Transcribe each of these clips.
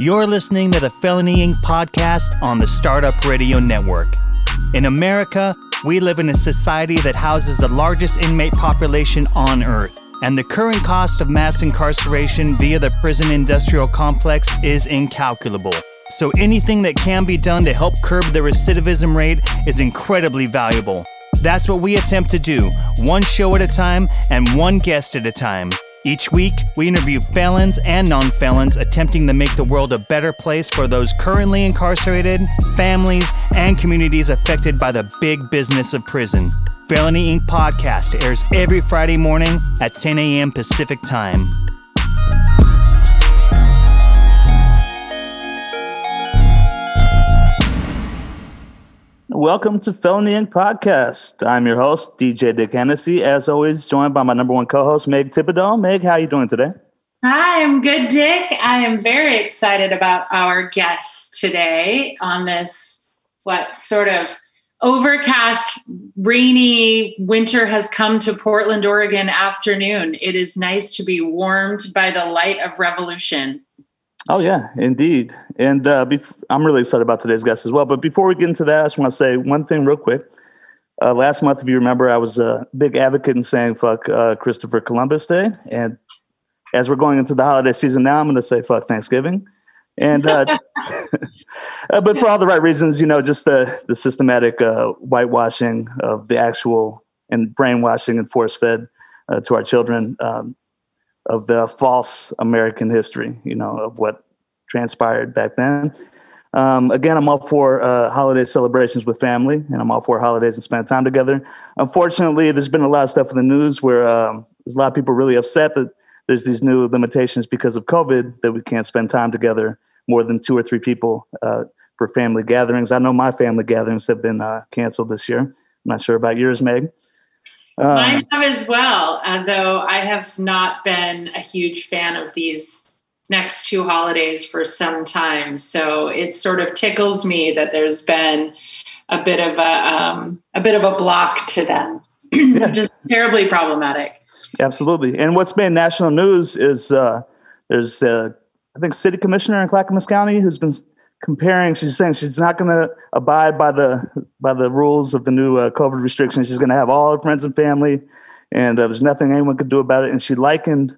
You're listening to the Felony Inc. podcast on the Startup Radio Network. In America, we live in a society that houses the largest inmate population on earth, and the current cost of mass incarceration via the prison industrial complex is incalculable. So anything that can be done to help curb the recidivism rate is incredibly valuable. That's what we attempt to do, one show at a time and one guest at a time. Each week, we interview felons and non felons attempting to make the world a better place for those currently incarcerated, families, and communities affected by the big business of prison. Felony Inc. podcast airs every Friday morning at 10 a.m. Pacific Time. Welcome to Felony Inc. Podcast. I'm your host, DJ Dick Hennessy. As always, joined by my number one co-host, Meg Thibodeau. Meg, how are you doing today? Hi, I'm good, Dick. I am very excited about our guest today on this, what sort of overcast, rainy winter has come to Portland, Oregon afternoon. It is nice to be warmed by the light of revolution. Oh yeah, indeed. And uh, bef- I'm really excited about today's guest as well. But before we get into that, I just want to say one thing real quick. Uh, last month, if you remember, I was a big advocate in saying "fuck uh, Christopher Columbus Day," and as we're going into the holiday season now, I'm going to say "fuck Thanksgiving." And uh, uh, but for all the right reasons, you know, just the the systematic uh, whitewashing of the actual and brainwashing and force fed to our children. Um, of the false American history, you know, of what transpired back then. Um, again, I'm all for uh, holiday celebrations with family, and I'm all for holidays and spending time together. Unfortunately, there's been a lot of stuff in the news where um, there's a lot of people really upset that there's these new limitations because of COVID that we can't spend time together more than two or three people uh, for family gatherings. I know my family gatherings have been uh, canceled this year. I'm not sure about yours, Meg. Um, Mine have as well, uh, though I have not been a huge fan of these next two holidays for some time. So it sort of tickles me that there's been a bit of a um, a bit of a block to them. Yeah. Just terribly problematic. Absolutely. And what's been national news is uh, there's uh, I think city commissioner in Clackamas County who's been comparing. She's saying she's not going to abide by the by the rules of the new uh, COVID restrictions. She's going to have all her friends and family, and uh, there's nothing anyone could do about it. And she likened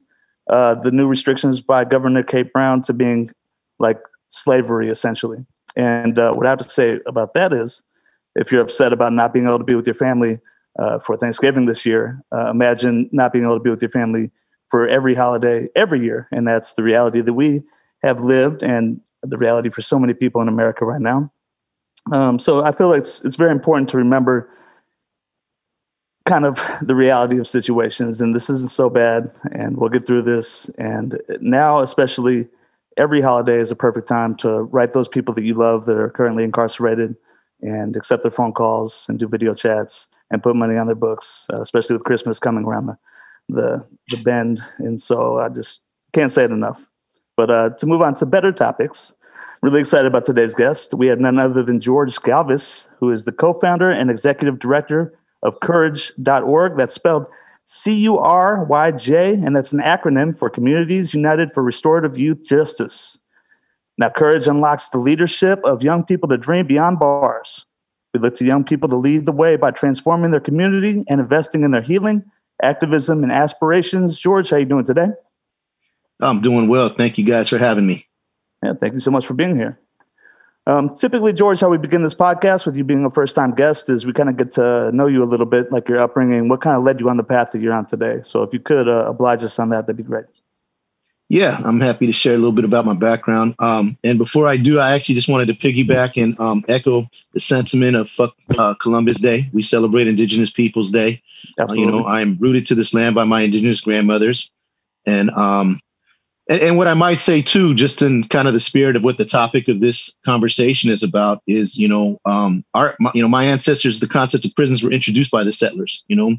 uh, the new restrictions by Governor Kate Brown to being like slavery, essentially. And uh, what I have to say about that is, if you're upset about not being able to be with your family uh, for Thanksgiving this year, uh, imagine not being able to be with your family for every holiday every year. And that's the reality that we have lived and the reality for so many people in America right now. Um, so I feel like it's it's very important to remember kind of the reality of situations, and this isn't so bad, and we'll get through this. And now, especially, every holiday is a perfect time to write those people that you love that are currently incarcerated, and accept their phone calls and do video chats and put money on their books, uh, especially with Christmas coming around the the the bend. And so I just can't say it enough. But uh, to move on to better topics, really excited about today's guest. We have none other than George Galvis, who is the co founder and executive director of Courage.org. That's spelled C U R Y J, and that's an acronym for Communities United for Restorative Youth Justice. Now, Courage unlocks the leadership of young people to dream beyond bars. We look to young people to lead the way by transforming their community and investing in their healing, activism, and aspirations. George, how you doing today? I'm doing well. Thank you guys for having me. Yeah, thank you so much for being here. Um, typically, George, how we begin this podcast with you being a first time guest is we kind of get to know you a little bit, like your upbringing, what kind of led you on the path that you're on today. So, if you could uh, oblige us on that, that'd be great. Yeah, I'm happy to share a little bit about my background. Um, and before I do, I actually just wanted to piggyback and um, echo the sentiment of fuck uh, Columbus Day. We celebrate Indigenous Peoples Day. Absolutely. Uh, you know, I'm rooted to this land by my Indigenous grandmothers. And um, and, and, what I might say too, just in kind of the spirit of what the topic of this conversation is about, is you know, um, our my, you know, my ancestors, the concept of prisons were introduced by the settlers. You know,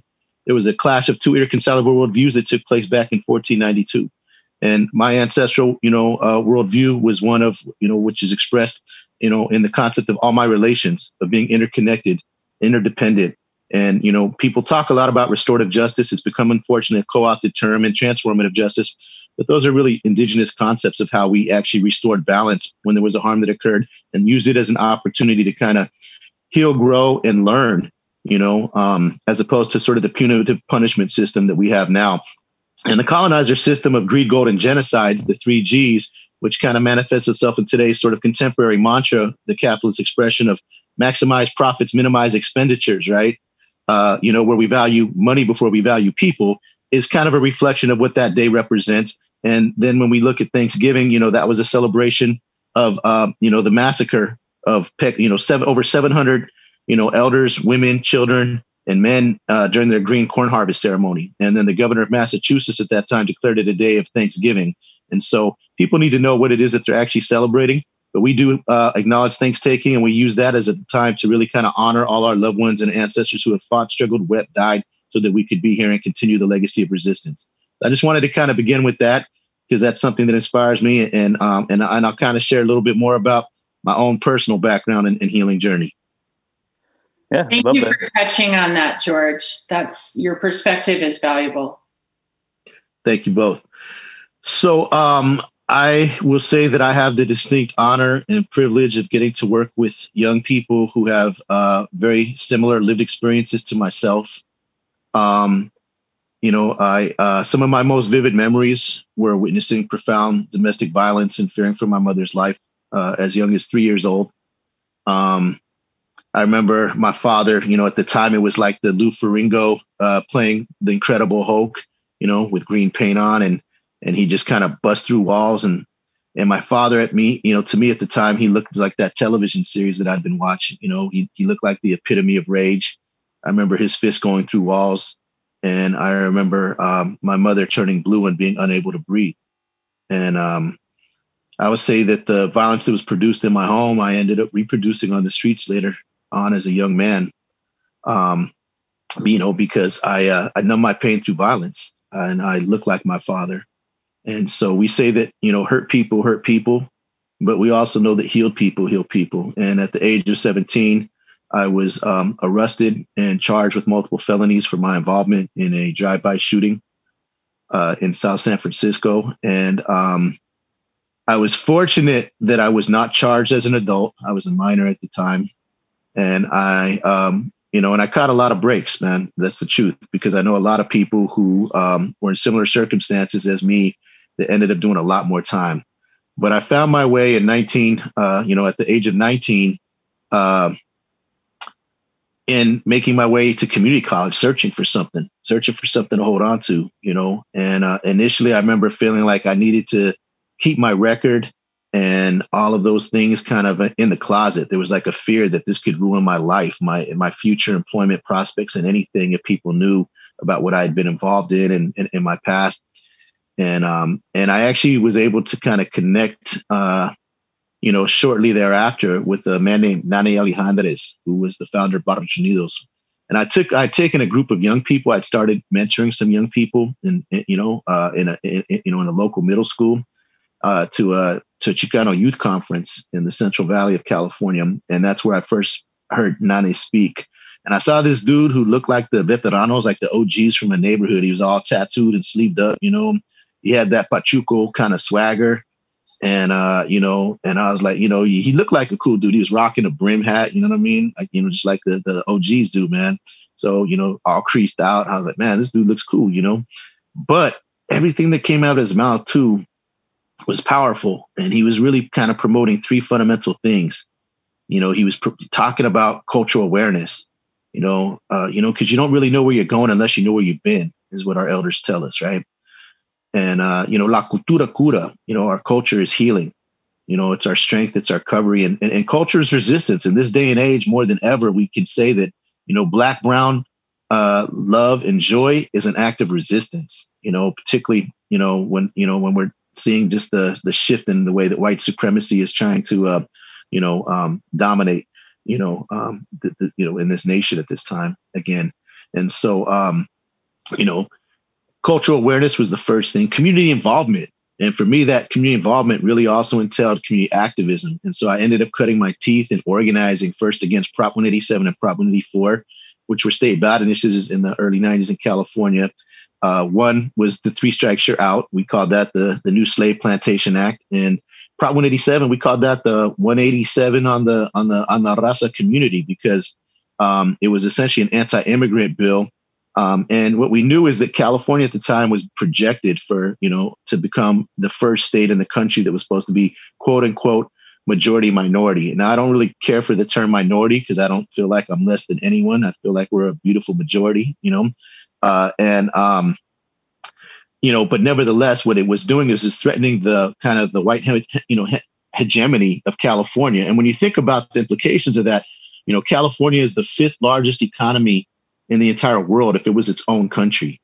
there was a clash of two irreconcilable worldviews that took place back in 1492, and my ancestral, you know, uh, worldview was one of you know, which is expressed, you know, in the concept of all my relations of being interconnected, interdependent, And you know, people talk a lot about restorative justice. It's become unfortunately a co-opted term and transformative justice. But those are really indigenous concepts of how we actually restored balance when there was a harm that occurred and used it as an opportunity to kind of heal, grow, and learn, you know, um, as opposed to sort of the punitive punishment system that we have now. And the colonizer system of greed, gold, and genocide, the three G's, which kind of manifests itself in today's sort of contemporary mantra, the capitalist expression of maximize profits, minimize expenditures, right? Uh, you know, where we value money before we value people, is kind of a reflection of what that day represents. And then when we look at Thanksgiving, you know, that was a celebration of, uh, you know, the massacre of, you know, seven over 700, you know, elders, women, children, and men uh, during their green corn harvest ceremony. And then the governor of Massachusetts at that time declared it a day of Thanksgiving. And so people need to know what it is that they're actually celebrating. But we do uh, acknowledge Thanksgiving, and we use that as a time to really kind of honor all our loved ones and ancestors who have fought, struggled, wept, died, so that we could be here and continue the legacy of resistance. I just wanted to kind of begin with that because that's something that inspires me, and um, and, and I'll kind of share a little bit more about my own personal background and, and healing journey. Yeah, thank you that. for touching on that, George. That's your perspective is valuable. Thank you both. So, um, I will say that I have the distinct honor and privilege of getting to work with young people who have uh, very similar lived experiences to myself. Um, you know, I uh, some of my most vivid memories were witnessing profound domestic violence and fearing for my mother's life uh, as young as three years old. Um, I remember my father. You know, at the time it was like the Lou Ferrigno uh, playing the Incredible Hulk. You know, with green paint on, and and he just kind of bust through walls and and my father at me, you know, to me at the time, he looked like that television series that I'd been watching. You know, he he looked like the epitome of rage. I remember his fist going through walls. And I remember um, my mother turning blue and being unable to breathe. And um, I would say that the violence that was produced in my home, I ended up reproducing on the streets later on as a young man. Um, you know, because I uh, I numb my pain through violence, and I look like my father. And so we say that you know, hurt people hurt people, but we also know that healed people heal people. And at the age of 17, I was um, arrested and charged with multiple felonies for my involvement in a drive-by shooting uh, in South San Francisco, and um, I was fortunate that I was not charged as an adult. I was a minor at the time, and I, um, you know, and I caught a lot of breaks, man. That's the truth, because I know a lot of people who um, were in similar circumstances as me that ended up doing a lot more time. But I found my way in 19, uh, you know, at the age of 19. Uh, in making my way to community college, searching for something, searching for something to hold on to, you know. And uh, initially, I remember feeling like I needed to keep my record and all of those things kind of in the closet. There was like a fear that this could ruin my life, my my future employment prospects, and anything if people knew about what I had been involved in and in, in, my past. And um, and I actually was able to kind of connect uh, you know, shortly thereafter with a man named Nane Alejandrez, who was the founder of Barrios Unidos. And I took, I'd taken a group of young people. I'd started mentoring some young people in, in you know, uh, in a, in, you know, in a local middle school uh, to a, to a Chicano youth conference in the Central Valley of California. And that's where I first heard Nane speak. And I saw this dude who looked like the veteranos, like the OGs from a neighborhood. He was all tattooed and sleeved up, you know. He had that Pachuco kind of swagger. And uh, you know, and I was like, you know, he, looked like a cool dude. He was rocking a brim hat, you know what I mean? Like, you know, just like the the OGs do, man. So, you know, all creased out. I was like, man, this dude looks cool, you know. But everything that came out of his mouth too was powerful, and he was really kind of promoting three fundamental things. You know, he was pr- talking about cultural awareness. You know, uh, you know, because you don't really know where you're going unless you know where you've been, is what our elders tell us, right? And uh, you know, la cultura cura. You know, our culture is healing. You know, it's our strength, it's our recovery, and, and and culture is resistance. In this day and age, more than ever, we can say that you know, black, brown, uh, love and joy is an act of resistance. You know, particularly you know when you know when we're seeing just the the shift in the way that white supremacy is trying to uh, you know um, dominate you know um, the, the, you know in this nation at this time again. And so um, you know cultural awareness was the first thing, community involvement. And for me, that community involvement really also entailed community activism. And so I ended up cutting my teeth and organizing first against Prop 187 and Prop 184, which were state ballot initiatives in the early 90s in California. Uh, one was the Three Strikes You're Out. We called that the, the New Slave Plantation Act. And Prop 187, we called that the 187 on the on the on the Raza community because um, it was essentially an anti-immigrant bill. Um, and what we knew is that California at the time was projected for, you know, to become the first state in the country that was supposed to be quote unquote majority minority. And I don't really care for the term minority because I don't feel like I'm less than anyone. I feel like we're a beautiful majority, you know. Uh, and um, you know, but nevertheless, what it was doing is is threatening the kind of the white, you know, hegemony of California. And when you think about the implications of that, you know, California is the fifth largest economy in the entire world if it was its own country.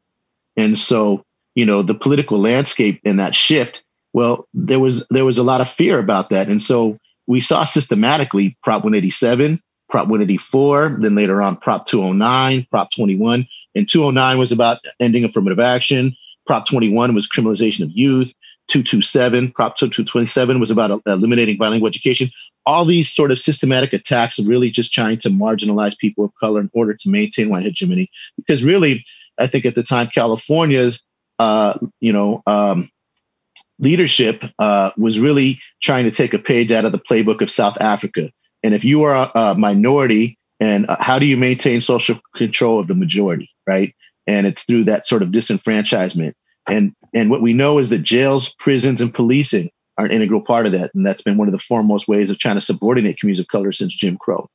And so, you know, the political landscape and that shift, well, there was there was a lot of fear about that. And so we saw systematically Prop 187, Prop 184, then later on Prop 209, Prop 21. And 209 was about ending affirmative action. Prop 21 was criminalization of youth. 227, Prop 227 was about eliminating bilingual education. All these sort of systematic attacks really just trying to marginalize people of color in order to maintain white hegemony. Because really, I think at the time, California's, uh, you know, um, leadership uh, was really trying to take a page out of the playbook of South Africa. And if you are a, a minority, and uh, how do you maintain social control of the majority, right? and it's through that sort of disenfranchisement. And and what we know is that jails, prisons, and policing are an integral part of that, and that's been one of the foremost ways of trying to subordinate communities of color since Jim Crow.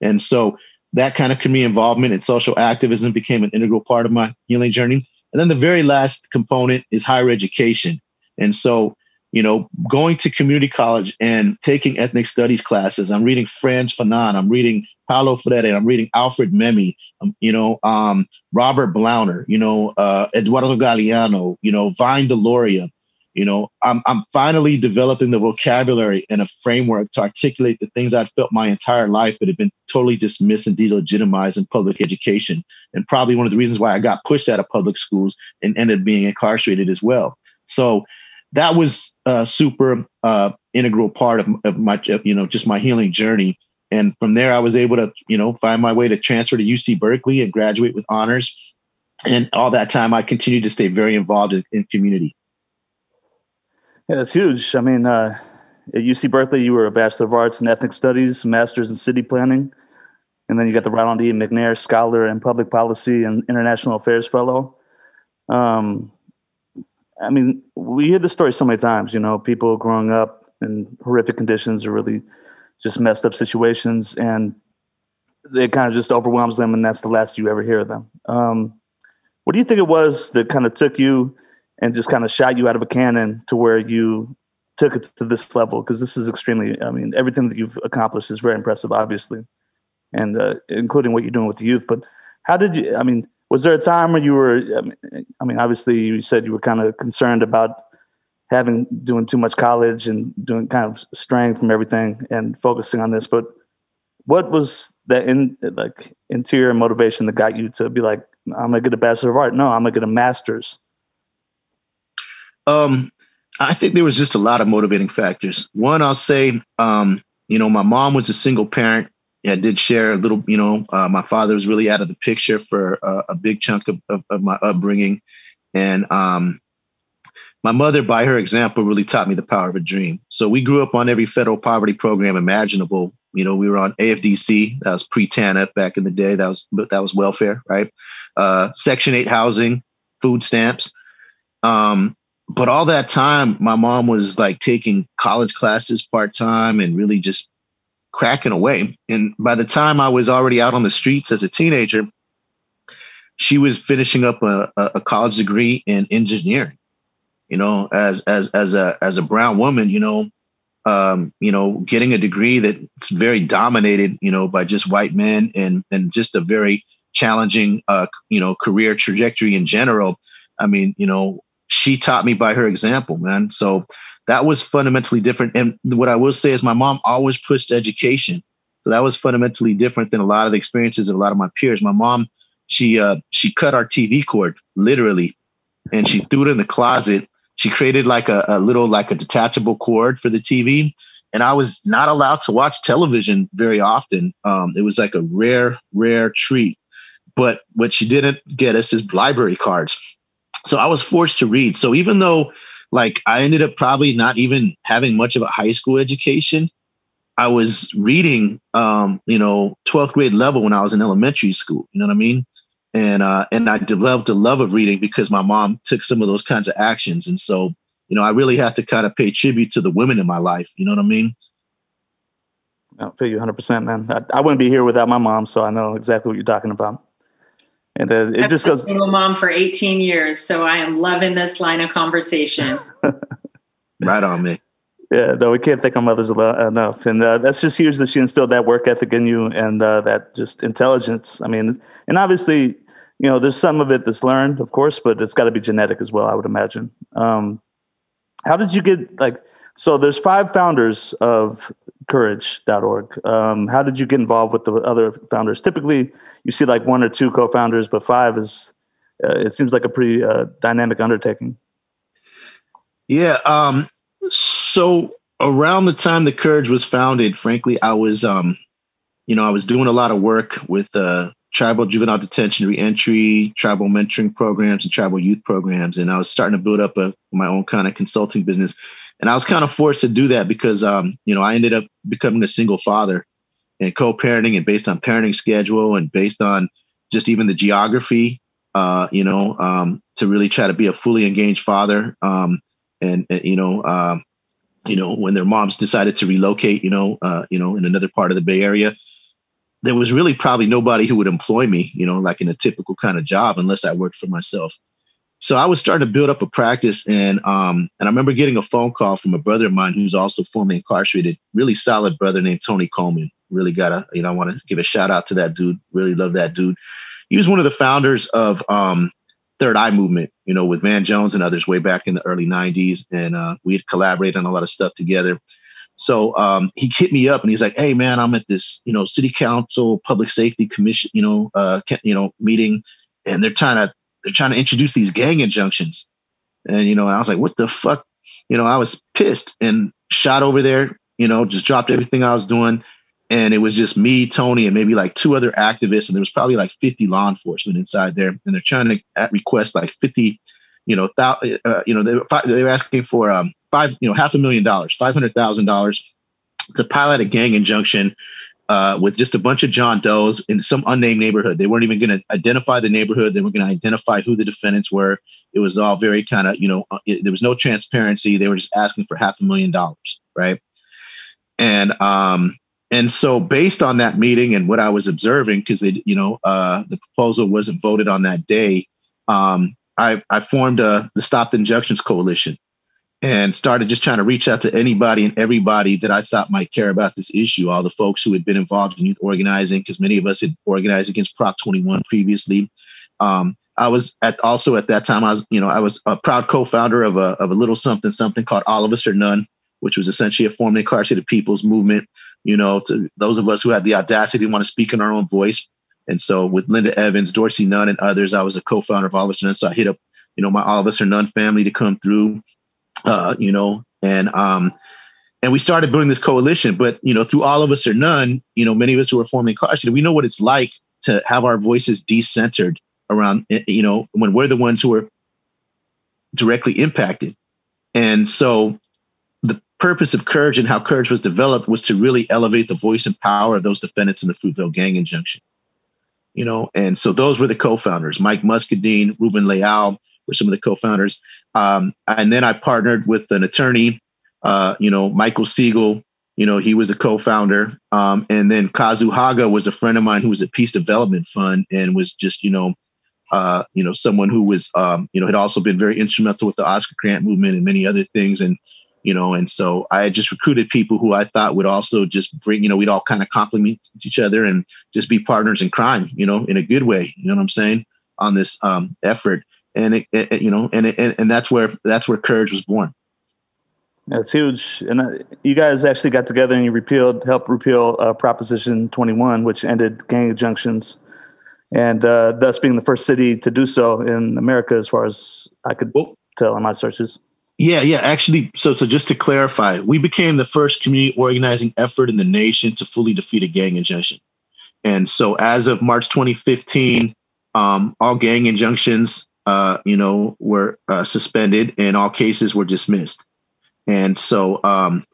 And so that kind of community involvement and social activism became an integral part of my healing journey. And then the very last component is higher education. And so, you know, going to community college and taking ethnic studies classes, I'm reading Frantz Fanon, I'm reading Paulo Freire. I'm reading Alfred Memmi, um, you know, um, Robert Blauner, you know, uh, Eduardo Galeano, you know, Vine Deloria. You know, I'm, I'm finally developing the vocabulary and a framework to articulate the things I've felt my entire life that have been totally dismissed and delegitimized in public education. And probably one of the reasons why I got pushed out of public schools and ended up being incarcerated as well. So that was a super uh, integral part of, of my, you know, just my healing journey. And from there i was able to you know find my way to transfer to uc berkeley and graduate with honors. And all that time i continued to stay very involved in, in community. Yeah that's huge. I mean uh, at uc berkeley you were a bachelor of arts in ethnic studies masters in city planning and then you got the ronald d mcnair scholar in public policy and international affairs fellow. Um, i mean we hear the story so many times you know people growing up in horrific conditions or really just messed up situations and it kind of just overwhelms them and that's the last you ever hear of them. Um, what do you think it was that kind of took you and just kind of shot you out of a cannon to where you took it to this level? Because this is extremely i mean everything that you've accomplished is very impressive obviously and uh, including what you're doing with the youth but how did you i mean was there a time when you were i mean, obviously you said you were kind of concerned about having doing too much college and doing kind of straying from everything and focusing on this. But what was the in like interior motivation that got you to be like, I'm gonna get a bachelor of art? No, I'm gonna get a master's. Um, I think there was just a lot of motivating factors. One, I'll say, um, you know, my mom was a single parent. I did share a little, you know, uh, my father was really out of the picture for uh, a big chunk of, of, of my upbringing. And um, my mother, by her example, really taught me the power of a dream. So we grew up on every federal poverty program imaginable. You know, we were on AFDC, that was pre-TANF back in the day. That was that was welfare, right? Uh, Section 8 housing, food stamps. Um, but all that time, my mom was like taking college classes part time and really just cracking away. And by the time I was already out on the streets as a teenager, she was finishing up a, a college degree in engineering you know, as as as a as a brown woman, you know, um, you know, getting a degree that's very dominated, you know, by just white men and and just a very challenging, uh, you know, career trajectory in general. I mean, you know, she taught me by her example, man. So that was fundamentally different. And what I will say is, my mom always pushed education. So that was fundamentally different than a lot of the experiences of a lot of my peers. My mom, she uh, she cut our TV cord literally, and she threw it in the closet she created like a, a little like a detachable cord for the TV. And I was not allowed to watch television very often. Um, it was like a rare, rare treat. but what she didn't get us is library cards. So I was forced to read. So even though like I ended up probably not even having much of a high school education, I was reading, um, you know, 12th grade level when I was in elementary school. You know what I mean? And uh, and I developed a love of reading because my mom took some of those kinds of actions. And so, you know, I really have to kind of pay tribute to the women in my life. You know what I mean? I feel you 100%, man. I, I wouldn't be here without my mom, so I know exactly what you're talking about. And uh, it I've just goes. Single mom for 18 years, so I am loving this line of conversation. right on me. Yeah, no, we can't thank our mothers enough, and uh, that's just huge that she instilled that work ethic in you and uh, that just intelligence. I mean, and obviously, you know, there's some of it that's learned, of course, but it's got to be genetic as well. I would imagine. Um, how did you get like? So there's five founders of courage.org. Um, how did you get involved with the other founders? Typically, you see like one or two co-founders, but five is uh, it seems like a pretty uh, dynamic undertaking. Yeah. Um, so around the time the Courage was founded, frankly, I was, um, you know, I was doing a lot of work with uh, tribal juvenile detention reentry, tribal mentoring programs, and tribal youth programs, and I was starting to build up a my own kind of consulting business and I was kind of forced to do that because um, you know I ended up becoming a single father and co-parenting and based on parenting schedule and based on just even the geography uh, you know um, to really try to be a fully engaged father um, and, and, you know uh, you know when their moms decided to relocate you know uh, you know in another part of the Bay Area there was really probably nobody who would employ me you know like in a typical kind of job unless I worked for myself so I was starting to build up a practice, and um, and I remember getting a phone call from a brother of mine who's also formerly incarcerated, really solid brother named Tony Coleman. Really got to, you know, I want to give a shout out to that dude. Really love that dude. He was one of the founders of um, Third Eye Movement, you know, with Van Jones and others way back in the early '90s, and uh, we had collaborated on a lot of stuff together. So um, he hit me up and he's like, "Hey man, I'm at this, you know, city council public safety commission, you know, uh, you know, meeting, and they're trying to they're trying to introduce these gang injunctions. And, you know, I was like, what the fuck? You know, I was pissed and shot over there, you know, just dropped everything I was doing. And it was just me, Tony, and maybe like two other activists. And there was probably like 50 law enforcement inside there. And they're trying to at request like 50, you know, th- uh, you know, they were, they were asking for um, five, you know, half a million dollars, $500,000 to pilot a gang injunction uh, with just a bunch of John Does in some unnamed neighborhood. They weren't even going to identify the neighborhood. They were going to identify who the defendants were. It was all very kind of, you know, uh, it, there was no transparency. They were just asking for half a million dollars, right? And um, and so based on that meeting and what I was observing, because they, you know, uh, the proposal wasn't voted on that day, um, I, I formed a, the Stop the Injunctions Coalition and started just trying to reach out to anybody and everybody that I thought might care about this issue. All the folks who had been involved in youth organizing, because many of us had organized against Prop 21 previously. Um, I was at also at that time I was you know I was a proud co-founder of a of a little something something called All of Us or None, which was essentially a formerly incarcerated people's movement. You know, to those of us who had the audacity to want to speak in our own voice. And so with Linda Evans, Dorsey Nunn, and others, I was a co-founder of All of Us or None. So I hit up you know my All of Us or None family to come through uh, you know, and um, and we started building this coalition. But you know, through all of us or none, you know, many of us who are forming incarcerated, we know what it's like to have our voices decentered around. Eh, you know, when we're the ones who are directly impacted, and so the purpose of Courage and how Courage was developed was to really elevate the voice and power of those defendants in the Fruitvale gang injunction. You know, and so those were the co-founders: Mike Muscadine, Ruben Leal were some of the co-founders. Um, and then I partnered with an attorney, uh, you know, Michael Siegel. You know, he was a co-founder. Um, and then Kazu Haga was a friend of mine who was at Peace Development Fund and was just, you know, uh, you know, someone who was, um, you know, had also been very instrumental with the Oscar Grant movement and many other things. And, you know, and so I just recruited people who I thought would also just bring, you know, we'd all kind of complement each other and just be partners in crime, you know, in a good way. You know what I'm saying? On this um, effort and it, it you know, and, it, and that's where that's where courage was born. That's huge. And uh, you guys actually got together and you repealed, helped repeal uh, Proposition 21, which ended gang injunctions, and uh, thus being the first city to do so in America, as far as I could well, tell in my searches. Yeah, yeah. Actually, so so just to clarify, we became the first community organizing effort in the nation to fully defeat a gang injunction. And so, as of March 2015, Um, all gang injunctions, uh, you know, were uh, suspended, and all cases were dismissed. And so um,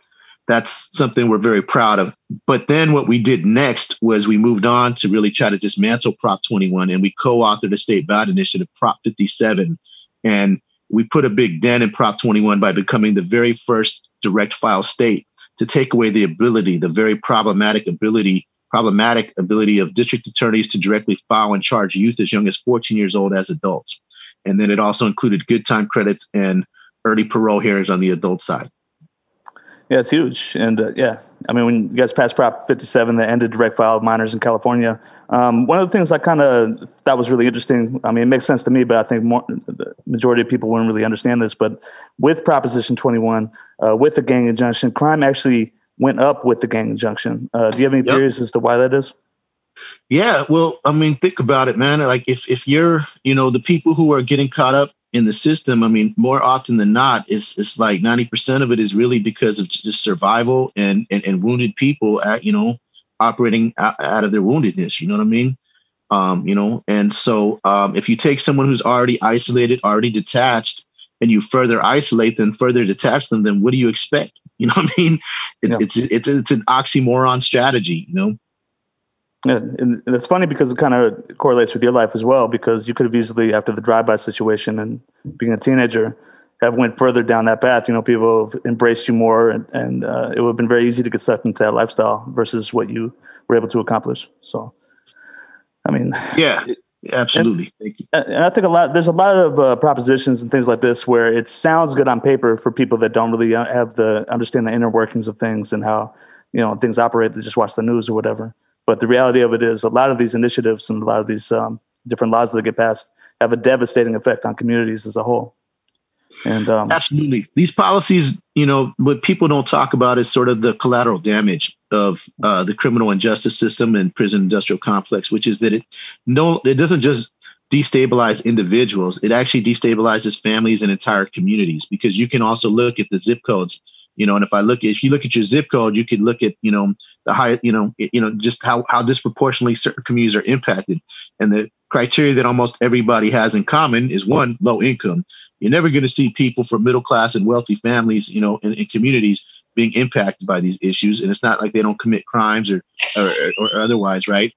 that's something we're very proud of. But then what we did next was we moved on to really try to dismantle Prop 21, and we co-authored a state ballot initiative, Prop 57, and we put a big dent in Prop 21 by becoming the very first direct file state to take away the ability, the very problematic ability, problematic ability of district attorneys to directly file and charge youth as young as 14 years old as adults. And then it also included good time credits and early parole hearings on the adult side. Yeah, it's huge. And uh, yeah, I mean, when you guys passed Prop 57 that ended direct file of minors in California, um, one of the things I kind of thought was really interesting, I mean, it makes sense to me, but I think more, the majority of people wouldn't really understand this. But with Proposition 21, uh, with the gang injunction, crime actually went up with the gang injunction. Uh, do you have any yep. theories as to why that is? Yeah, well, I mean, think about it, man. Like if if you're, you know, the people who are getting caught up in the system, I mean, more often than not, it's it's like ninety percent of it is really because of just survival and and, and wounded people at you know operating out, out, of their woundedness. You know what I mean? Um, you know, and so um, if you take someone who's already isolated, already detached, and you further isolate them, further detach them, then what do you expect? You know what I mean? It, yeah. It's it's it's an oxymoron strategy. You know. Yeah, and it's funny because it kind of correlates with your life as well. Because you could have easily, after the drive-by situation and being a teenager, have went further down that path. You know, people have embraced you more, and, and uh, it would have been very easy to get sucked into that lifestyle versus what you were able to accomplish. So, I mean, yeah, absolutely. And, Thank you. and I think a lot. There's a lot of uh, propositions and things like this where it sounds good on paper for people that don't really uh, have the understand the inner workings of things and how you know things operate. They just watch the news or whatever. But the reality of it is, a lot of these initiatives and a lot of these um, different laws that get passed have a devastating effect on communities as a whole. And um, absolutely, these policies, you know, what people don't talk about is sort of the collateral damage of uh, the criminal and justice system and prison industrial complex, which is that it no, it doesn't just destabilize individuals; it actually destabilizes families and entire communities. Because you can also look at the zip codes you know and if i look if you look at your zip code you could look at you know the high you know you know just how how disproportionately certain communities are impacted. And the criteria that almost everybody has in common is one low income. You're never going to see people from middle class and wealthy families you know in, communities being impacted by these issues. And it's not like they don't commit crimes or or, or otherwise right?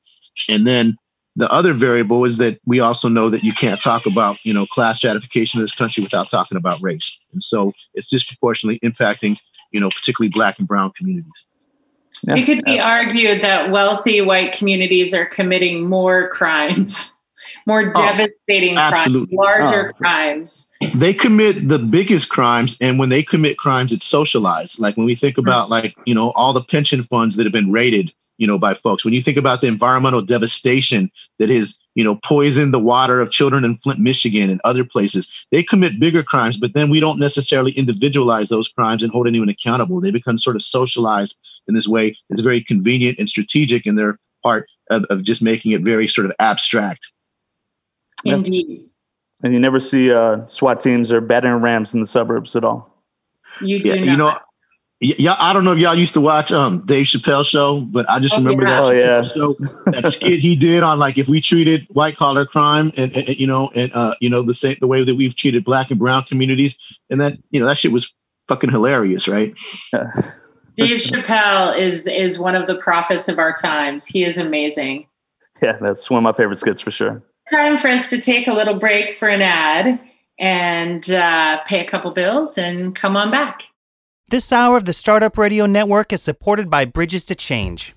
And then the other variable is that we also know that you can't talk about you know class stratification in this country without talking about race. And so it's disproportionately impacting you know particularly black and brown communities. Yeah, it could be absolutely. argued that wealthy white communities are committing more crimes more oh, devastating oh, crimes larger oh. crimes. They commit the biggest crimes and when they commit crimes it's socialized. Like when we think about like you know all the pension funds that have been raided you know, by folks. When you think about the environmental devastation that has, you know, poisoned the water of children in Flint, Michigan and other places, they commit bigger crimes, but then we don't necessarily individualize those crimes and hold anyone accountable. They become sort of socialized in this way. It's very convenient and strategic in their part of, of just making it very sort of abstract. Indeed. And you never see uh, SWAT teams or battering rams in the suburbs at all. You do yeah, you know, yeah, I don't know if y'all used to watch um Dave Chappelle show, but I just oh, remember yeah. that oh, yeah. show, that skit he did on like if we treated white collar crime and, and, you know and uh you know the same the way that we've treated black and brown communities, and that you know that shit was fucking hilarious, right? Dave Chappelle is is one of the prophets of our times. He is amazing. Yeah, that's one of my favorite skits for sure. Time for us to take a little break for an ad and uh, pay a couple bills and come on back. This hour of the Startup Radio Network is supported by Bridges to Change.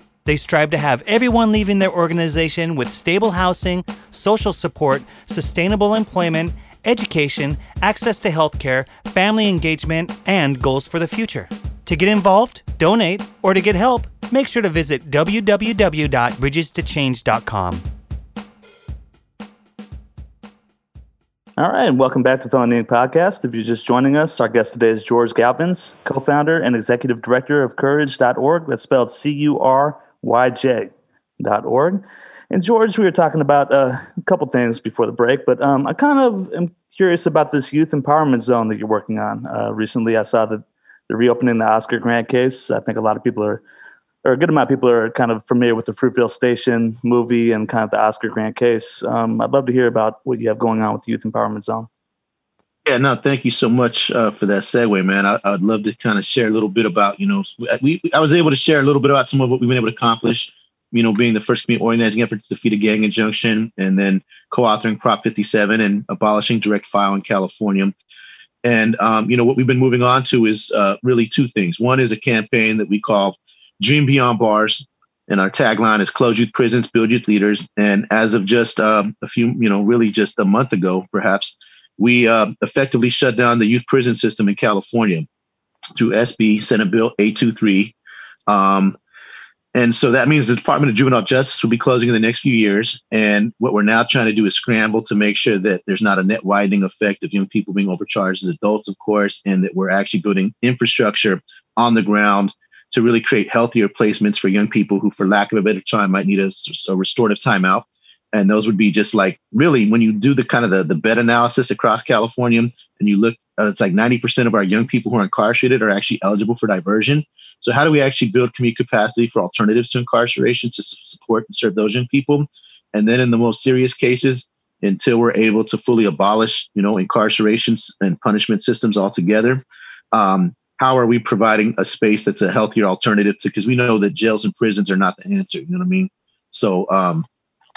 They strive to have everyone leaving their organization with stable housing, social support, sustainable employment, education, access to healthcare, family engagement, and goals for the future. To get involved, donate, or to get help, make sure to visit www.bridgestochange.com. All right, and welcome back to Felony Inc. Podcast. If you're just joining us, our guest today is George Galvis, co-founder and executive director of Courage.org. That's spelled C-U-R-Y-J.org. And George, we were talking about uh, a couple things before the break, but um, I kind of am curious about this youth empowerment zone that you're working on. Uh, recently, I saw that they're reopening the Oscar Grant case. I think a lot of people are or a good amount of people are kind of familiar with the Fruitvale Station movie and kind of the Oscar Grant case. Um, I'd love to hear about what you have going on with the Youth Empowerment Zone. Yeah, no, thank you so much uh, for that segue, man. I, would love to kind of share a little bit about, you know, we I was able to share a little bit about some of what we've been able to accomplish. You know, being the first community organizing effort to defeat a gang injunction, and then co-authoring Prop 57 and abolishing direct file in California. And um, you know, what we've been moving on to is uh, really two things. One is a campaign that we call Dream Beyond Bars. And our tagline is close youth prisons, build youth leaders. And as of just um, a few, you know, really just a month ago, perhaps, we uh, effectively shut down the youth prison system in California through SB Senate Bill 823. Um, and so that means the Department of Juvenile Justice will be closing in the next few years. And what we're now trying to do is scramble to make sure that there's not a net widening effect of young people being overcharged as adults, of course, and that we're actually building infrastructure on the ground to really create healthier placements for young people who, for lack of a better term, might need a, a restorative timeout. And those would be just like really when you do the kind of the, the bed analysis across California and you look, uh, it's like 90% of our young people who are incarcerated are actually eligible for diversion. So how do we actually build community capacity for alternatives to incarceration to support and serve those young people? And then in the most serious cases, until we're able to fully abolish, you know, incarcerations and punishment systems altogether, um, how are we providing a space that's a healthier alternative to because we know that jails and prisons are not the answer you know what i mean so um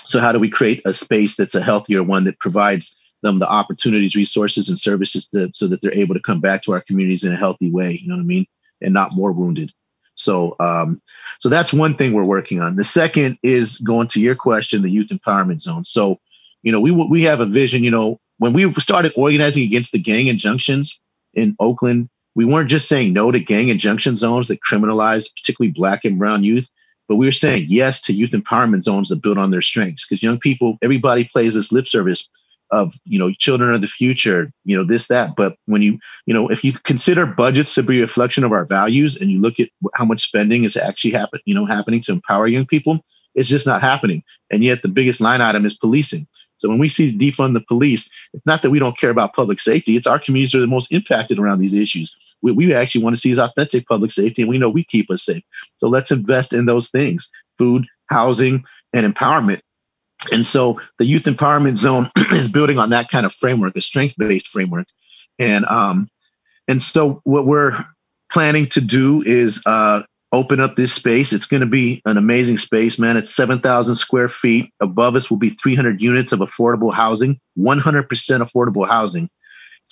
so how do we create a space that's a healthier one that provides them the opportunities resources and services that, so that they're able to come back to our communities in a healthy way you know what i mean and not more wounded? So um so that's one thing we're working on. The second is going to your question the youth empowerment zone. So you know we we have a vision you know when we started organizing against the gang injunctions in oakland we weren't just saying no to gang injunction zones that criminalize particularly black and brown youth, but we were saying yes to youth empowerment zones that build on their strengths. Because young people, everybody plays this lip service of you know children of the future, you know this that. But when you you know if you consider budgets to be a reflection of our values, and you look at how much spending is actually happen you know happening to empower young people, it's just not happening. And yet the biggest line item is policing. So when we see defund the police, it's not that we don't care about public safety. It's our communities are the most impacted around these issues we, we actually want to see is authentic public safety, and we know we keep us safe. So let's invest in those things food, housing, and empowerment. And so the youth empowerment zone is building on that kind of framework, a strength-based framework. And um, and so what we're planning to do is uh, open up this space. It's going to be an amazing space, man. It's 7,000 square feet. Above us will be 300 units of affordable housing, 100% affordable housing.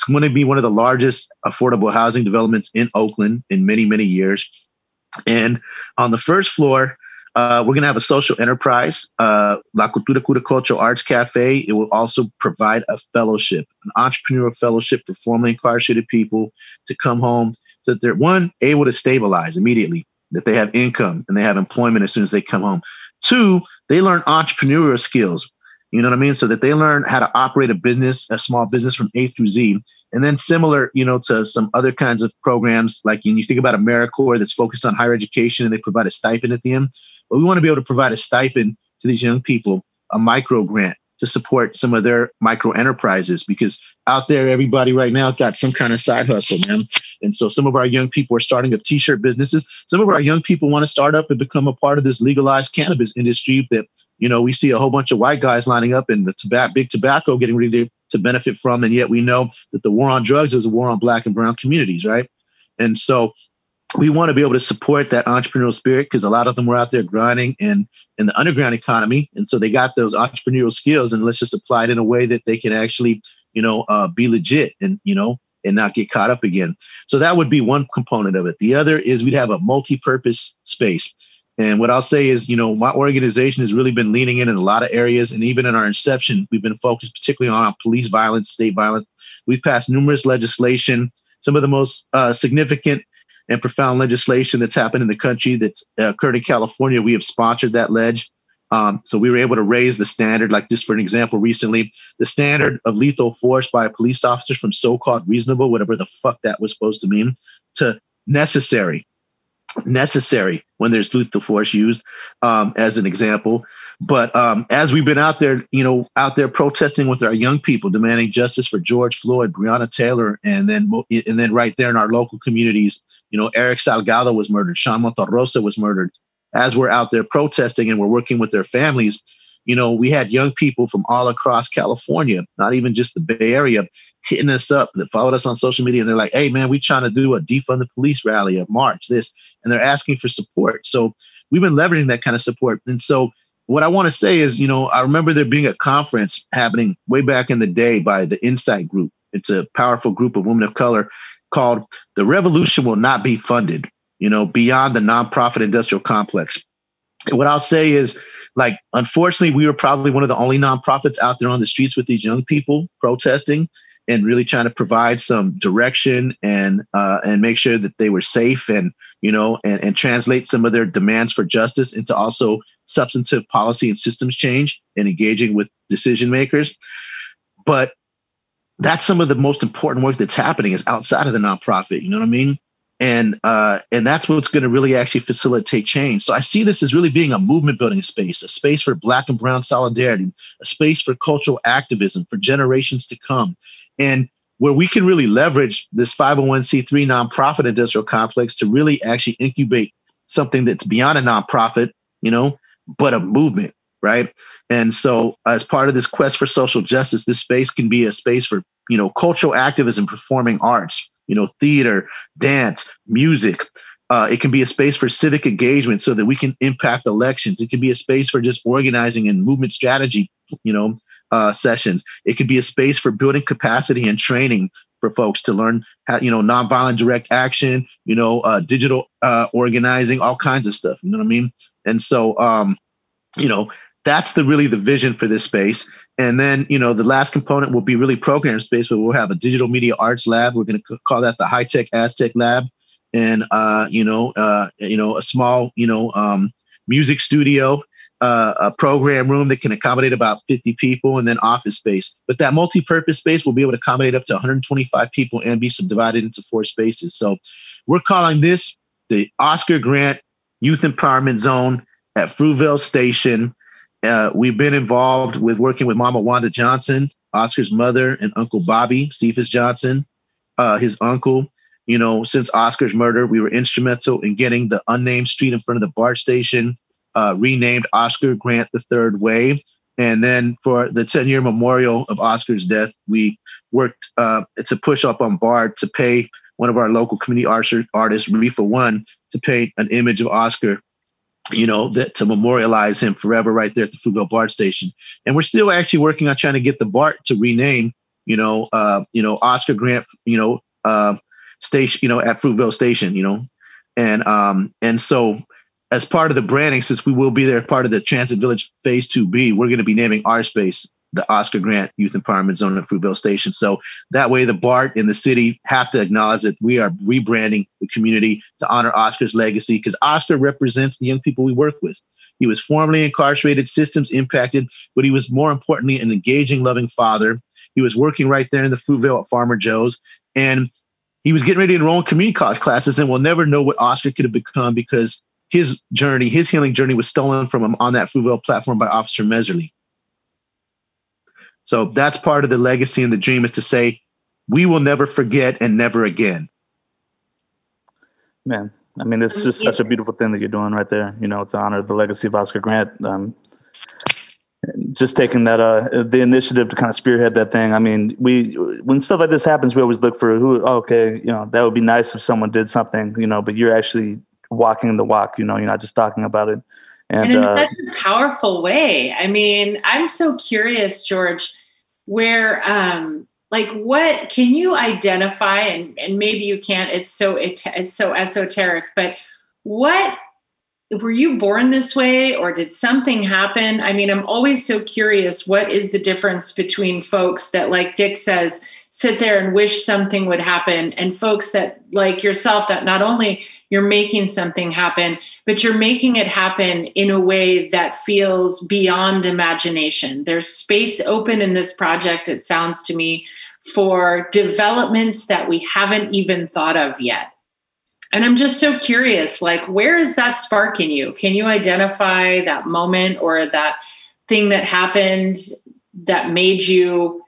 It's going to be one of the largest affordable housing developments in Oakland in many, many years. And on the first floor, uh, we're going to have a social enterprise, uh, La Cultura Cura Cultural Arts Cafe. It will also provide a fellowship, an entrepreneurial fellowship for formerly incarcerated people to come home so that they're, one, able to stabilize immediately, that they have income and they have employment as soon as they come home. Two, they learn entrepreneurial skills, you know what I mean? So that they learn how to operate a business, a small business from A through Z. And then similar, you know, to some other kinds of programs, like you think about AmeriCorps that's focused on higher education and they provide a stipend at the end. But we want to be able to provide a stipend to these young people, a micro grant to support some of their micro enterprises because out there, everybody right now got some kind of side hustle, man. And so some of our young people are starting up t-shirt businesses. Some of our young people want to start up and become a part of this legalized cannabis industry that you know, we see a whole bunch of white guys lining up in the big tobacco getting ready to, to benefit from. And yet we know that the war on drugs is a war on black and brown communities, right? And so we want to be able to support that entrepreneurial spirit because a lot of them were out there grinding in, in the underground economy. And so they got those entrepreneurial skills and let's just apply it in a way that they can actually, you know, uh, be legit and, you know, and not get caught up again. So that would be one component of it. The other is we'd have a multi-purpose space. And what I'll say is, you know, my organization has really been leaning in in a lot of areas. And even in our inception, we've been focused particularly on police violence, state violence. We've passed numerous legislation, some of the most uh, significant and profound legislation that's happened in the country that's uh, occurred in California. We have sponsored that ledge. Um, so we were able to raise the standard, like just for an example, recently, the standard of lethal force by police officers from so-called reasonable, whatever the fuck that was supposed to mean, to necessary. Necessary when there's lethal force used, um, as an example. But um, as we've been out there, you know, out there protesting with our young people, demanding justice for George Floyd, Breonna Taylor, and then and then right there in our local communities, you know, Eric Salgado was murdered, Sean Monterrosa was murdered. As we're out there protesting and we're working with their families, you know, we had young people from all across California, not even just the Bay Area, hitting us up that followed us on social media. And they're like, hey, man, we're trying to do a defund the police rally, a march, this. And they're asking for support. So we've been leveraging that kind of support. And so what I want to say is, you know, I remember there being a conference happening way back in the day by the INCITE Group. It's a powerful group of women of color called The Revolution Will Not Be Funded, you know, beyond the nonprofit industrial complex. And what I'll say is, like, unfortunately, we were probably one of the only nonprofits out there on the streets with these young people protesting and really trying to provide some direction and uh, and make sure that they were safe and you know and, and translate some of their demands for justice into also substantive policy and systems change and engaging with decision makers. But that's some of the most important work that's happening is outside of the nonprofit you know what i mean and uh, and that's what's going to really actually facilitate change. So I see this as really being a movement building space, a space for Black and Brown solidarity, a space for cultural activism for generations to come, and where we can really leverage this 501c3 nonprofit industrial complex to really actually incubate something that's beyond a nonprofit, you know, but a movement, right? And so, as part of this quest for social justice, this space can be a space for, you know, cultural activism, performing arts, you know, theater, dance, music. Uh, it can be a space for civic engagement so that we can impact elections. It can be a space for just organizing and movement strategy, you know, uh, sessions. It could be a space for building capacity and training for folks to learn how, you know, nonviolent direct action, you know, uh, digital uh, organizing, all kinds of stuff. You know what I mean? And so, um, you know, that's the really the vision for this space. And then, you know, the last component will be really program space but we'll have a digital media arts lab. We're going to call that the high tech Aztec lab, and uh, you know, uh, you know, a small, you know, um, music studio uh, a program room that can accommodate about 50 people and then office space. But that multi-purpose space will be able to accommodate up to 125 people and be subdivided into four spaces. So we're calling this the Oscar Grant Youth Empowerment Zone at Fruitvale Station. Uh, we've been involved with working with Mama Wanda Johnson, Oscar's mother, and Uncle Bobby, Cephus Johnson, uh, his uncle. You know, since Oscar's murder, we were instrumental in getting the unnamed street in front of the BART station uh, renamed Oscar Grant the Third Way. And then for the 10 year memorial of Oscar's death, we worked uh, to push up on BART to pay one of our local community artists, Reefa One, to paint an image of Oscar, you know, that to memorialize him forever right there at the Fruitvale BART station. And we're still actually working on trying to get the BART to rename, you know, uh, you know, Oscar Grant, you know, uh, station, you know, at Fruitvale Station, you know, and um, and so as part of the branding, since we will be there part of the Transit Village Phase 2B, we're going to be naming our space the Oscar Grant Youth Empowerment Zone at Fruitvale Station. So that way, the BART in the city have to acknowledge that we are rebranding the community to honor Oscar's legacy because Oscar represents the young people we work with. He was formerly incarcerated, systems impacted, but he was more importantly an engaging, loving father. He was working right there in the Fruitvale at Farmer Joe's. And he was getting ready to enroll in community college classes, and we'll never know what Oscar could have become because his journey, his healing journey was stolen from him on that Fruitvale platform by Officer Mehserle. So that's part of the legacy and the dream is to say, we will never forget and never again. Man, I mean, it's just such a beautiful thing that you're doing right there. You know, to honor the legacy of Oscar Grant. Um, just taking that uh the initiative to kind of spearhead that thing. I mean, we when stuff like this happens, we always look for who. Oh, okay, you know, that would be nice if someone did something. You know, but you're actually walking the walk. You know, you're not just talking about it. And, and in uh, such a powerful way. I mean, I'm so curious, George, where um like what can you identify and and maybe you can't it's so it, it's so esoteric but what were you born this way or did something happen? I mean i'm always so curious what is the difference between folks that like dick says sit there and wish something would happen and folks that like yourself that not only you're making something happen, but you're making it happen in a way that feels beyond imagination. There's space open in this project, it sounds to me, for developments that we haven't even thought of yet. And I'm just so curious like, where is that spark in you? Can you identify that moment or that thing that happened that made you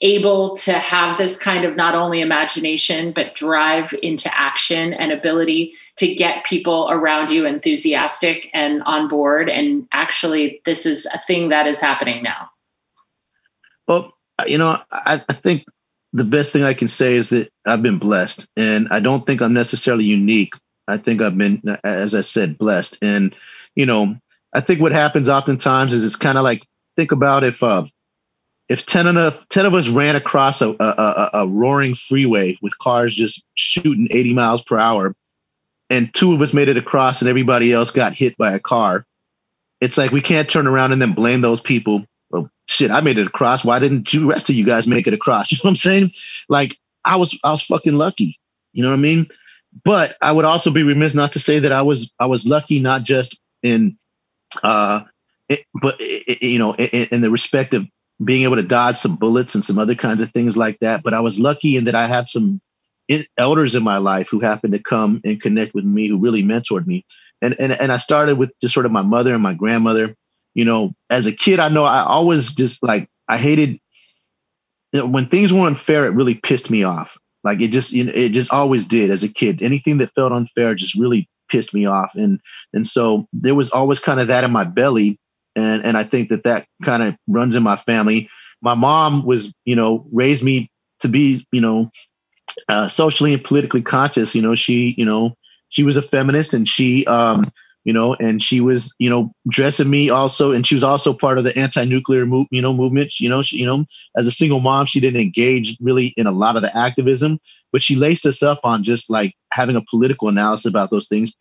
able to have this kind of not only imagination but drive into action and ability to get people around you enthusiastic and on board. And actually this is a thing that is happening now. Well you know i, I think the best thing i can say is that i've been blessed and i don't think i'm necessarily unique. I think i've been as i said blessed. And you know i think what happens oftentimes is it's kind of like think about if uh if 10 of, 10 of us ran across a, a, a, roaring freeway with cars just shooting 80 miles per hour and two of us made it across and everybody else got hit by a car it's like we can't turn around and then blame those people. Well shit i made it across. Why didn't you rest of you guys make it across? You know what i'm saying? Like i was i was fucking lucky. You know what i mean? But i would also be remiss not to say that i was i was lucky not just in uh it, but it, you know in, in the respect of being able to dodge some bullets and some other kinds of things like that. But I was lucky in that I had some elders in my life who happened to come and connect with me, who really mentored me. And and and I started with just sort of my mother and my grandmother. You know, as a kid, I know I always just like I hated when things were unfair. It really pissed me off. Like it just you know, it just always did as a kid. Anything that felt unfair just really pissed me off. And and so there was always kind of that in my belly and and I think that that kind of runs in my family. My mom was, you know, raised me to be, you know, uh, socially and politically conscious. You know, she, you know, she was a feminist, and she, um, you know, and she was, you know, dressing me also, and she was also part of the anti-nuclear, move, you know, movement. You know, she, you know, as a single mom, she didn't engage really in a lot of the activism, but she laced us up on just like having a political analysis about those things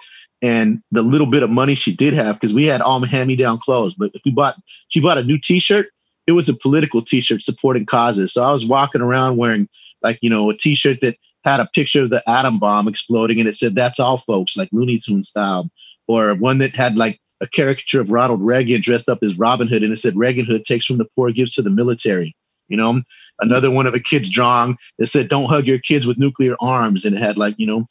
and the little bit of money she did have because we had all hand-me-down clothes. But if we bought she bought a new t-shirt it was a political t-shirt supporting causes. So i was walking around wearing like you know a t-shirt that had a picture of the atom bomb exploding and it said that's all folks like looney tune style. Or one that had like a caricature of ronald reagan dressed up as robin hood and it said reagan hood takes from the poor gives to the military you know? Another one of a kid's drawing that said don't hug your kids with nuclear arms and it had like you know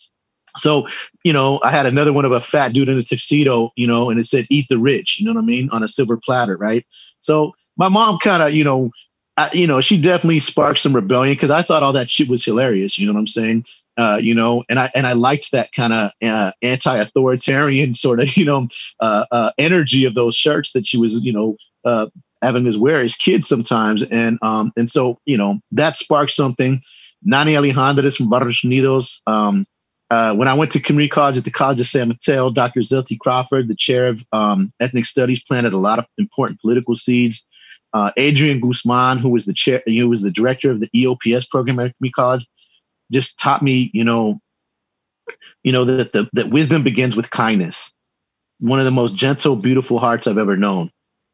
so, you know, I had another one of a fat dude in a tuxedo, you know, and it said "Eat the Rich," you know what I mean, on a silver platter, right? So my mom kind of, you know, I, you know, she definitely sparked some rebellion because I thought all that shit was hilarious. You know what I'm saying? Uh, you know, and I and I liked that kind of uh, anti-authoritarian sort of, you know, uh, uh, energy of those shirts that she was, you know, uh, having us wear as kids sometimes, and um, and so you know that sparked something. Nane Alejandrez is from Barrios Unidos. Um, uh, when I went to community college at the College of San Mateo, Dr. Zelty Crawford, the chair of um, ethnic studies, planted a lot of important political seeds. Uh, Adrian Guzman, who was the chair, who was the director of the EOPS program at community college, just taught me, you know, you know that the, that wisdom begins with kindness. One of the most gentle, beautiful hearts I've ever known.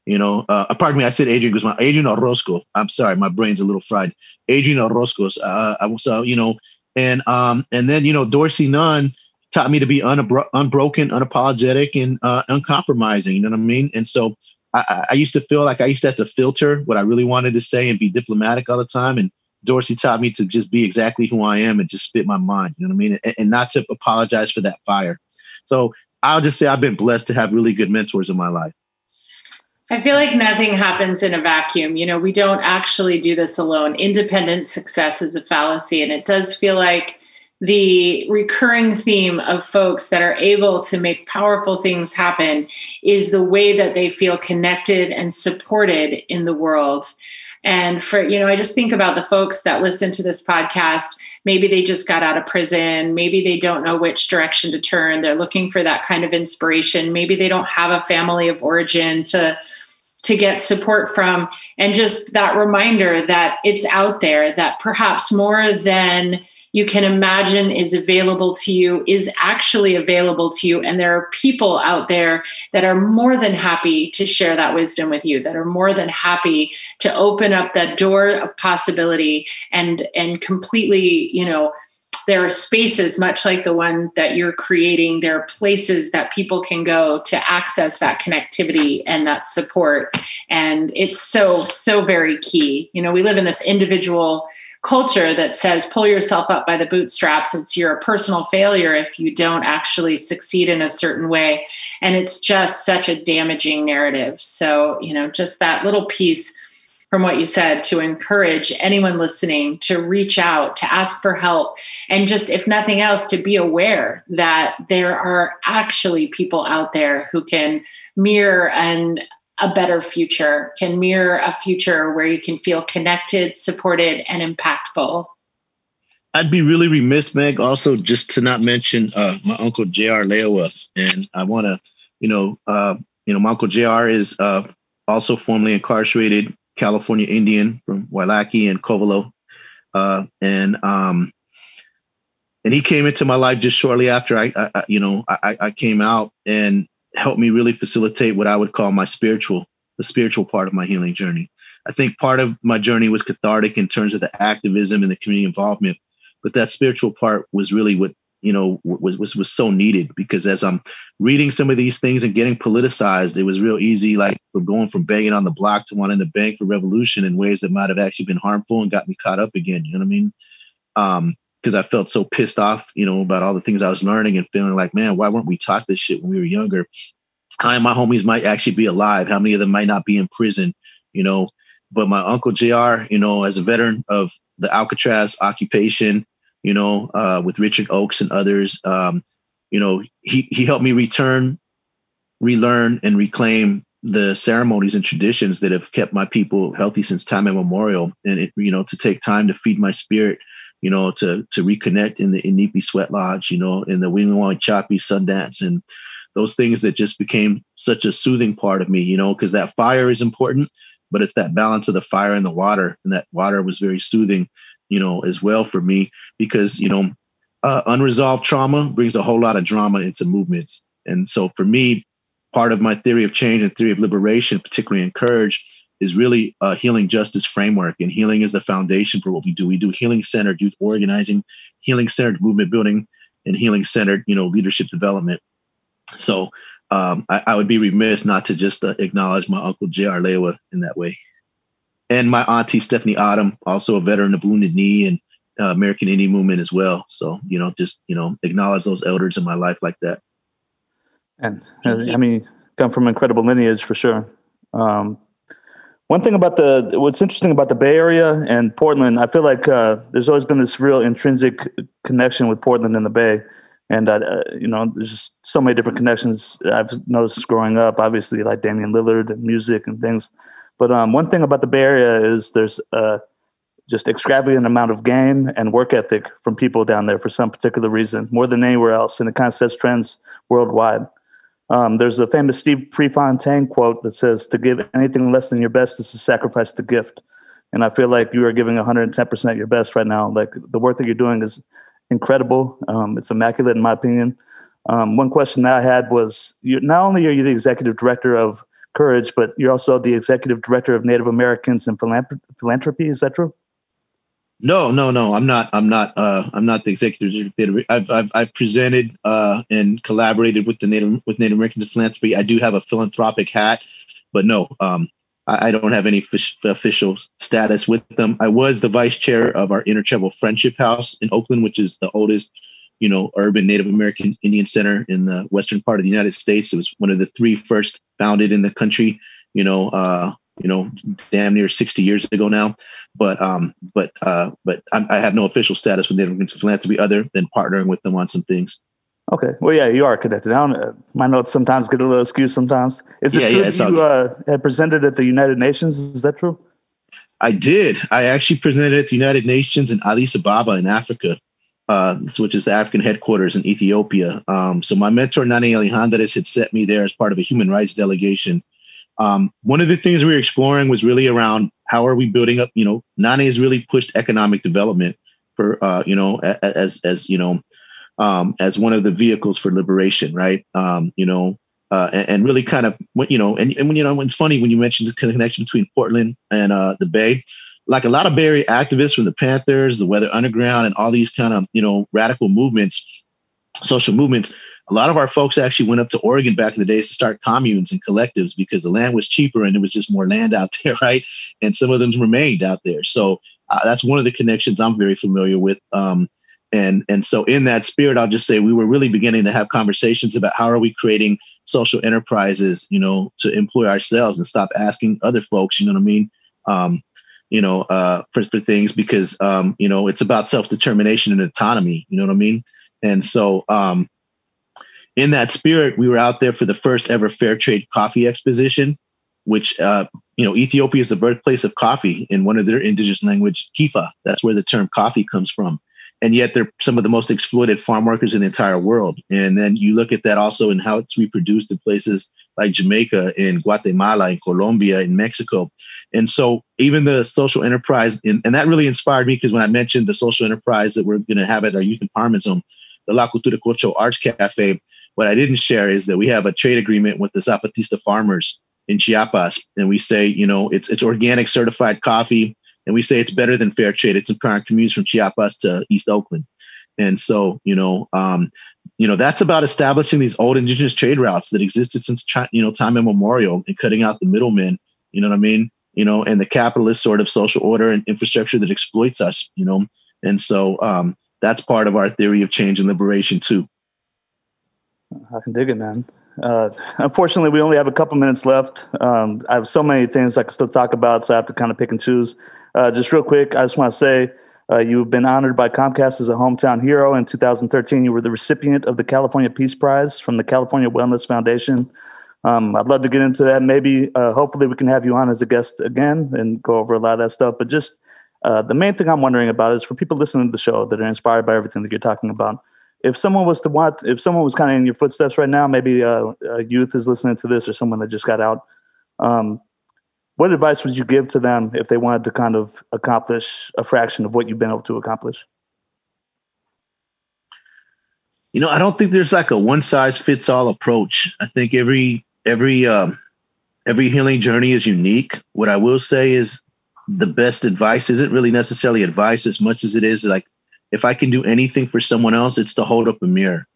You know, uh, pardon me, I said Adrian Guzman, Adrian Orozco. I'm sorry, my brain's a little fried. Adrian Orozco. Uh, I was, uh, you know, and um, and then you know Dorsey Nunn taught me to be unabro- unbroken, unapologetic, and uh, uncompromising. You know what I mean? And so I, I used to feel like I used to have to filter what I really wanted to say and be diplomatic all the time. And Dorsey taught me to just be exactly who I am and just spit my mind. You know what I mean? And, and not to apologize for that fire. So I'll just say I've been blessed to have really good mentors in my life. I feel like nothing happens in a vacuum. You know, we don't actually do this alone. Independent success is a fallacy. And it does feel like the recurring theme of folks that are able to make powerful things happen is the way that they feel connected and supported in the world. And for, you know, I just think about the folks that listen to this podcast. Maybe they just got out of prison. Maybe they don't know which direction to turn. They're looking for that kind of inspiration. Maybe they don't have a family of origin to to get support from. And just that reminder that it's out there that perhaps more than you can imagine is available to you is actually available to you. And there are people out there that are more than happy to share that wisdom with you that are more than happy to open up that door of possibility and and completely you know there are spaces much like the one that you're creating there are places that people can go to access that connectivity and that support. And it's so so very key. You know we live in this individual culture that says pull yourself up by the bootstraps. It's your personal failure if you don't actually succeed in a certain way. And it's just such a damaging narrative. So you know just that little piece from what you said to encourage anyone listening to reach out to ask for help and just if nothing else to be aware that there are actually people out there who can mirror and a better future, can mirror a future where you can feel connected, supported, and impactful. I'd be really remiss, Meg, also just to not mention uh, my uncle J.R. Leowa. And I want to, you know, uh, you know, my uncle J.R. is uh, also formerly incarcerated California Indian from Wailaki and Covelo. Uh, and um, and he came into my life just shortly after I, I you know, I, I came out, and helped me really facilitate what I would call my spiritual, the spiritual part of my healing journey. I think part of my journey was cathartic in terms of the activism and the community involvement, but that spiritual part was really what you know was was was so needed because as I'm reading some of these things and getting politicized, it was real easy, like going from banging on the block to wanting to bang for revolution in ways that might have actually been harmful and got me caught up again. You know what I mean? Um, because I felt so pissed off, you know, about all the things I was learning and feeling like, man, why weren't we taught this shit when we were younger? Many of my homies might actually be alive? How many of them might not be in prison? You know, but my uncle JR, you know, as a veteran of the Alcatraz occupation, you know, uh, with Richard Oakes and others, um, you know, he he helped me return, relearn, and reclaim the ceremonies and traditions that have kept my people healthy since time immemorial. And it, you know, to take time to feed my spirit you know, to to reconnect in the Inipi Sweat Lodge, you know, in the Wing Choppy Sundance and those things that just became such a soothing part of me, you know, because that fire is important, but it's that balance of the fire and the water. And that water was very soothing, you know, as well for me, because, you know, uh, unresolved trauma brings a whole lot of drama into movements. And so for me, part of my theory of change and theory of liberation, particularly in courage, is really a healing justice framework. And healing is the foundation for what we do. We do healing centered youth organizing, healing centered movement building, and healing centered, you know, leadership development. So um, I, I, would be remiss not to just uh, acknowledge my uncle J.R. Lewa in that way. And my auntie Stephanie Autumn, also a veteran of Wounded Knee and uh, American Indian movement as well. So, you know, just, you know, acknowledge those elders in my life like that. And uh, I mean, come from incredible lineage for sure. Um, one thing about the what's interesting about the Bay Area and Portland, I feel like uh, there's always been this real intrinsic connection with Portland and the Bay, and uh, uh, you know, there's just so many different connections I've noticed growing up. Obviously, like Damian Lillard and music and things. But um, one thing about the Bay Area is there's uh, just extravagant amount of game and work ethic from people down there for some particular reason, more than anywhere else, and it kind of sets trends worldwide. Um, there's a famous Steve Prefontaine quote that says, "To give anything less than your best is to sacrifice the gift." And I feel like you are giving 110% your best right now. Like the work that you're doing is incredible. Um, it's immaculate, in my opinion. Um, one question that I had was: you, not only are you the executive director of Courage, but you're also the executive director of Native Americans and Philanthropy. Is that true? No, no, no. I'm not. I'm not. Uh, I'm not the executive director. I've, I've, I've presented uh, and collaborated with the Native with Native Americans philanthropy. I do have a philanthropic hat, but no, um, I, I, don't have any f- official status with them. I was the vice chair of our Intertribal Friendship House in Oakland, which is the oldest, you know, urban Native American Indian center in the western part of the United States. It was one of the three first founded in the country. You know, uh, you know, damn near 60 years ago now. But um, but uh, but I'm, i have no official status with Native American Philanthropy other than partnering with them on some things. Okay. Well, yeah, you are connected. I don't, uh, my notes sometimes get a little skewed sometimes. Is it yeah, true yeah, that you uh, had presented at the United Nations? Is that true? I did. I actually presented at the United Nations in Addis Ababa in Africa, uh, which is the African headquarters in Ethiopia. Um, so my mentor, Nane Alejandrez, had sent me there as part of a human rights delegation um, one of the things we were exploring was really around how are we building up, you know, Nani has really pushed economic development for, uh, you know, as, as, you know, um, as one of the vehicles for liberation, right? Um, you know, uh, and, and, really kind of, you know, and, and when, you know, it's funny when you mentioned the connection between Portland and uh, the Bay, like a lot of Area activists from the Panthers, the Weather Underground, and all these kind of you know radical movements, social movements. A lot of our folks actually went up to Oregon back in the days to start communes and collectives because the land was cheaper and there was just more land out there, right? And some of them remained out there. So uh, that's one of the connections I'm very familiar with. Um, and and so in that spirit, I'll just say we were really beginning to have conversations about how are we creating social enterprises, you know, to employ ourselves and stop asking other folks, you know what I mean? Um, you know, uh, for, for things because, um, you know, it's about self-determination and autonomy, you know what I mean? And so, um, in that spirit, we were out there for the first ever fair trade coffee exposition, which, uh, you know, Ethiopia is the birthplace of coffee in one of their indigenous language, Kifa. That's where the term coffee comes from and yet they're some of the most exploited farm workers in the entire world. And then you look at that also in how it's reproduced in places like Jamaica, in Guatemala, in Colombia, in Mexico. And so even the social enterprise, and, and that really inspired me because when I mentioned the social enterprise that we're going to have at our youth empowerment zone, the La Cultura Cocho Arts Cafe, what I didn't share is that we have a trade agreement with the Zapatista farmers in Chiapas. And we say, you know, it's it's organic certified coffee and we say it's better than fair trade. It's empowering communities from Chiapas to East Oakland. And so, you know, um, you know, that's about establishing these old indigenous trade routes that existed since, you know, time immemorial and cutting out the middlemen, you know what I mean? You know, and the capitalist sort of social order and infrastructure that exploits us, you know? And so um, that's part of our theory of change and liberation too. I can dig it, man. Uh, unfortunately, we only have a couple minutes left. Um, I have so many things I can still talk about, so I have to kind of pick and choose. Uh, just real quick, I just want to say uh, you've been honored by Comcast as a hometown hero. In 2013, you were the recipient of the California Peace Prize from the California Wellness Foundation. Um, I'd love to get into that. Maybe, uh, hopefully, we can have you on as a guest again and go over a lot of that stuff. But just uh, the main thing I'm wondering about is for people listening to the show that are inspired by everything that you're talking about if someone was to want, if someone was kind of in your footsteps right now, maybe a, uh, a youth is listening to this or someone that just got out, um, what advice would you give to them if they wanted to kind of accomplish a fraction of what you've been able to accomplish? You know, I don't think there's like a one size fits all approach. I think every every um, every healing journey is unique. What I will say is the best advice isn't really necessarily advice as much as it is like if I can do anything for someone else, it's to hold up a mirror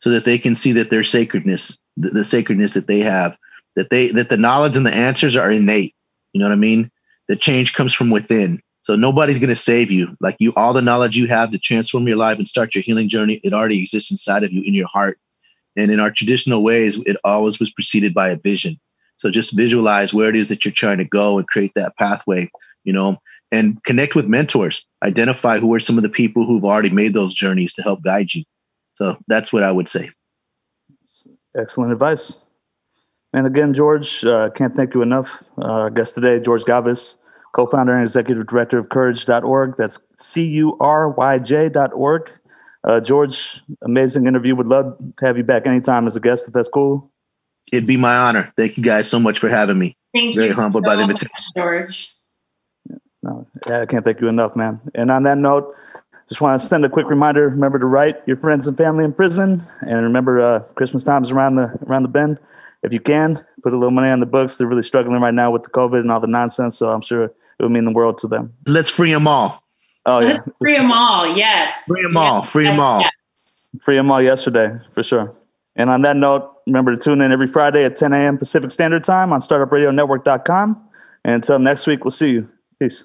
so that they can see that their sacredness, the, the sacredness that they have, that they that the knowledge and the answers are innate. You know what I mean? The change comes from within. So nobody's to save you. Like you, all the knowledge you have to transform your life and start your healing journey, it already exists inside of you in your heart. And in our traditional ways, it always was preceded by a vision. So just visualize where it is that you're trying to go and create that pathway. You know, and connect with mentors. Identify who are some of the people who've already made those journeys to help guide you. So that's what I would say. Excellent advice. And again, George, uh, can't thank you enough. Uh, guest today, George Galvis, co founder and executive director of courage.org. That's C U R Y J.org. Uh, George, amazing interview. Would love to have you back anytime as a guest if that's cool. It'd be my honor. Thank you guys so much for having me. Thank Very you. Very humbled so by the invitation. George. No, yeah, I can't thank you enough, man. And on that note, just want to send a quick reminder: remember to write your friends and family in prison, and remember uh, Christmas time is around the around the bend. If you can, put a little money on the books. They're really struggling right now with the COVID and all the nonsense, so I'm sure it would mean the world to them. Let's free them all. Oh yeah, Let's free them all. Yes, free them all. Free them all. Yes. Free them all yesterday for sure. And on that note, remember to tune in every Friday at 10 a.m. Pacific Standard Time on StartupRadioNetwork.com. And until next week, we'll see you. Peace.